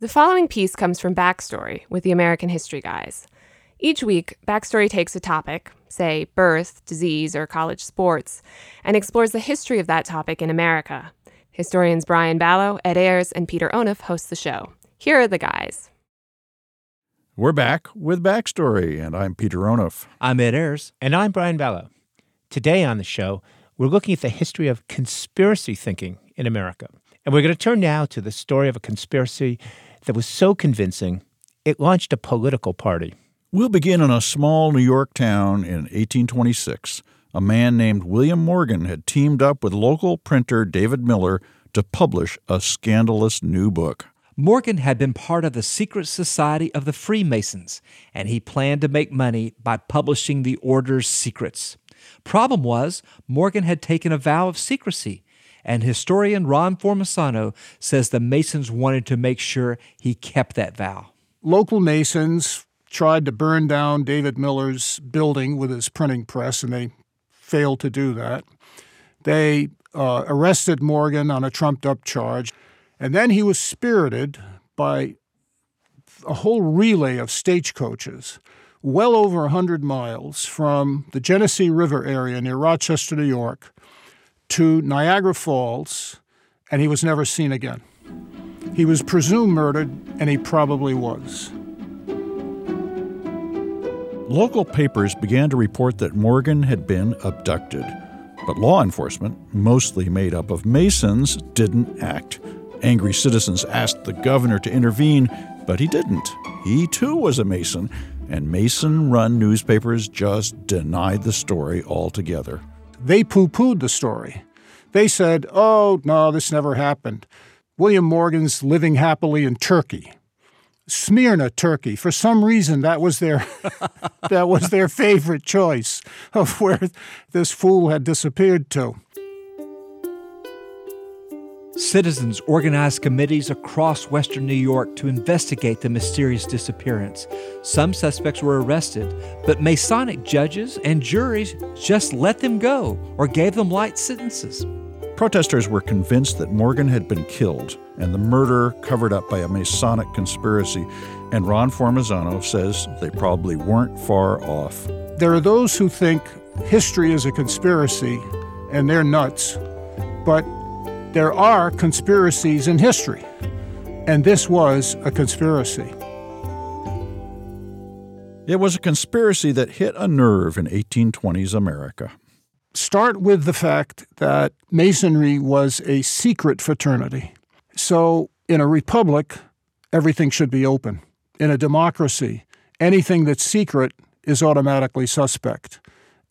The following piece comes from Backstory with the American History Guys. Each week, Backstory takes a topic, say birth, disease, or college sports, and explores the history of that topic in America. Historians Brian Balogh, Ed Ayers, and Peter Onuf host the show. Here are the guys. We're back with Backstory, and I'm Peter Onuf. I'm Ed Ayers. And I'm Brian Balogh. Today on the show, we're looking at the history of conspiracy thinking in America. And we're going to turn now to the story of a conspiracy that was so convincing, it launched a political party. We'll begin in a small New York town in 1826. A man named William Morgan had teamed up with local printer David Miller to publish a scandalous new book. Morgan had been part of the secret society of the Freemasons, and he planned to make money by publishing the order's secrets. Problem was, Morgan had taken a vow of secrecy, and historian Ron Formisano says the Masons wanted to make sure he kept that vow. Local Masons tried to burn down David Miller's building with his printing press, and they failed to do that. They uh, arrested Morgan on a trumped up charge. And then he was spirited by a whole relay of stagecoaches, well over 100 miles from the Genesee River area near Rochester, New York, to Niagara Falls, and he was never seen again. He was presumed murdered, and he probably was. Local papers began to report that Morgan had been abducted. But law enforcement, mostly made up of Masons, didn't act. Angry citizens asked the governor to intervene, but he didn't. He too was a Mason, and Mason run newspapers just denied the story altogether. They poo pooed the story. They said, oh, no, this never happened. William Morgan's living happily in Turkey. Smyrna, Turkey. For some reason, that was their that was their favorite choice of where this fool had disappeared to. Citizens organized committees across western New York to investigate the mysterious disappearance. Some suspects were arrested, but Masonic judges and juries just let them go or gave them light sentences. Protesters were convinced that Morgan had been killed and the murder covered up by a Masonic conspiracy, and Ron Formisano says they probably weren't far off. There are those who think history is a conspiracy and they're nuts, but there are conspiracies in history, and this was a conspiracy. It was a conspiracy that hit a nerve in 1820s America. Start with the fact that Masonry was a secret fraternity. So, in a republic, everything should be open. In a democracy, anything that's secret is automatically suspect.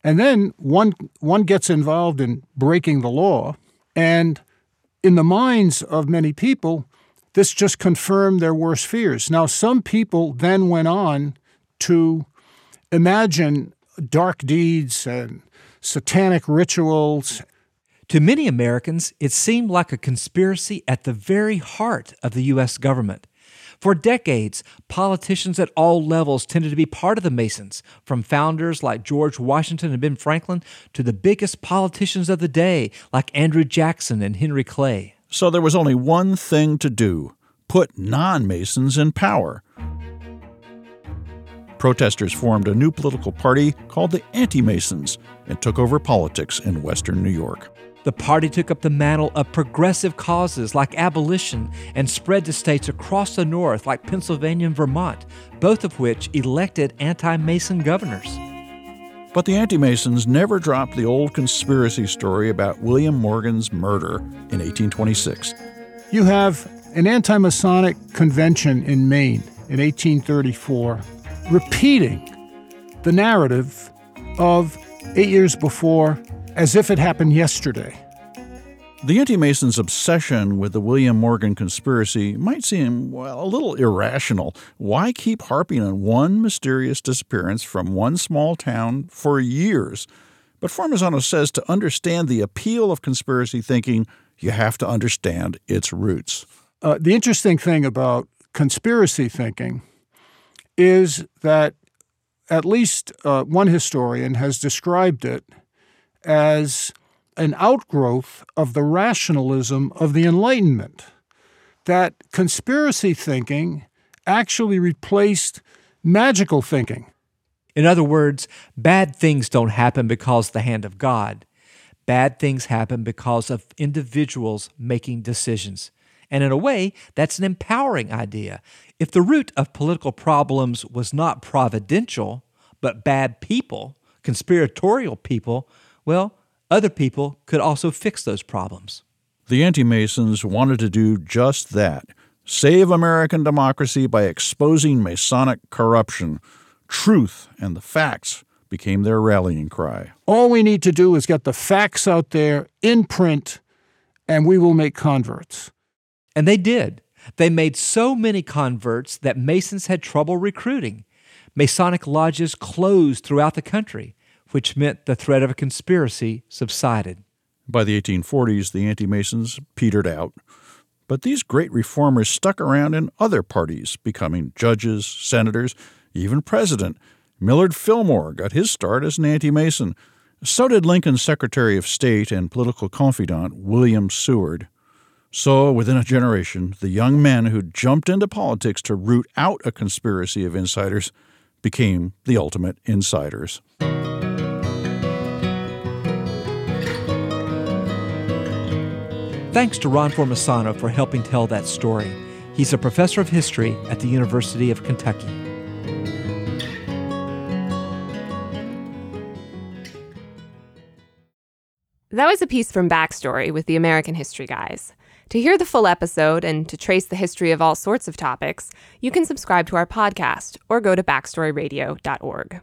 And then one, one gets involved in breaking the law, and in the minds of many people, this just confirmed their worst fears. Now, some people then went on to imagine dark deeds and satanic rituals. To many Americans, it seemed like a conspiracy at the very heart of the U.S. government. For decades, politicians at all levels tended to be part of the Masons, from founders like George Washington and Ben Franklin to the biggest politicians of the day like Andrew Jackson and Henry Clay. So there was only one thing to do put non Masons in power. Protesters formed a new political party called the Anti Masons and took over politics in Western New York. The party took up the mantle of progressive causes like abolition and spread to states across the North like Pennsylvania and Vermont, both of which elected anti Mason governors. But the anti Masons never dropped the old conspiracy story about William Morgan's murder in 1826. You have an anti Masonic convention in Maine in 1834 repeating the narrative of eight years before as if it happened yesterday. The anti Masons' obsession with the William Morgan conspiracy might seem, well, a little irrational. Why keep harping on one mysterious disappearance from one small town for years? But Formisano says to understand the appeal of conspiracy thinking, you have to understand its roots. Uh, the interesting thing about conspiracy thinking is that at least uh, one historian has described it as an outgrowth of the rationalism of the Enlightenment. that conspiracy thinking actually replaced magical thinking. In other words, bad things don't happen because the hand of God. Bad things happen because of individuals making decisions. And in a way, that's an empowering idea. If the root of political problems was not providential, but bad people, conspiratorial people, well, other people could also fix those problems. The anti Masons wanted to do just that save American democracy by exposing Masonic corruption. Truth and the facts became their rallying cry. All we need to do is get the facts out there in print, and we will make converts. And they did. They made so many converts that Masons had trouble recruiting. Masonic lodges closed throughout the country, which meant the threat of a conspiracy subsided. By the 1840s, the anti Masons petered out. But these great reformers stuck around in other parties, becoming judges, senators, even president. Millard Fillmore got his start as an anti Mason. So did Lincoln's Secretary of State and political confidant, William Seward. So, within a generation, the young men who jumped into politics to root out a conspiracy of insiders became the ultimate insiders. Thanks to Ron Formisano for helping tell that story. He's a professor of history at the University of Kentucky. That was a piece from Backstory with the American History Guys. To hear the full episode and to trace the history of all sorts of topics, you can subscribe to our podcast or go to backstoryradio.org.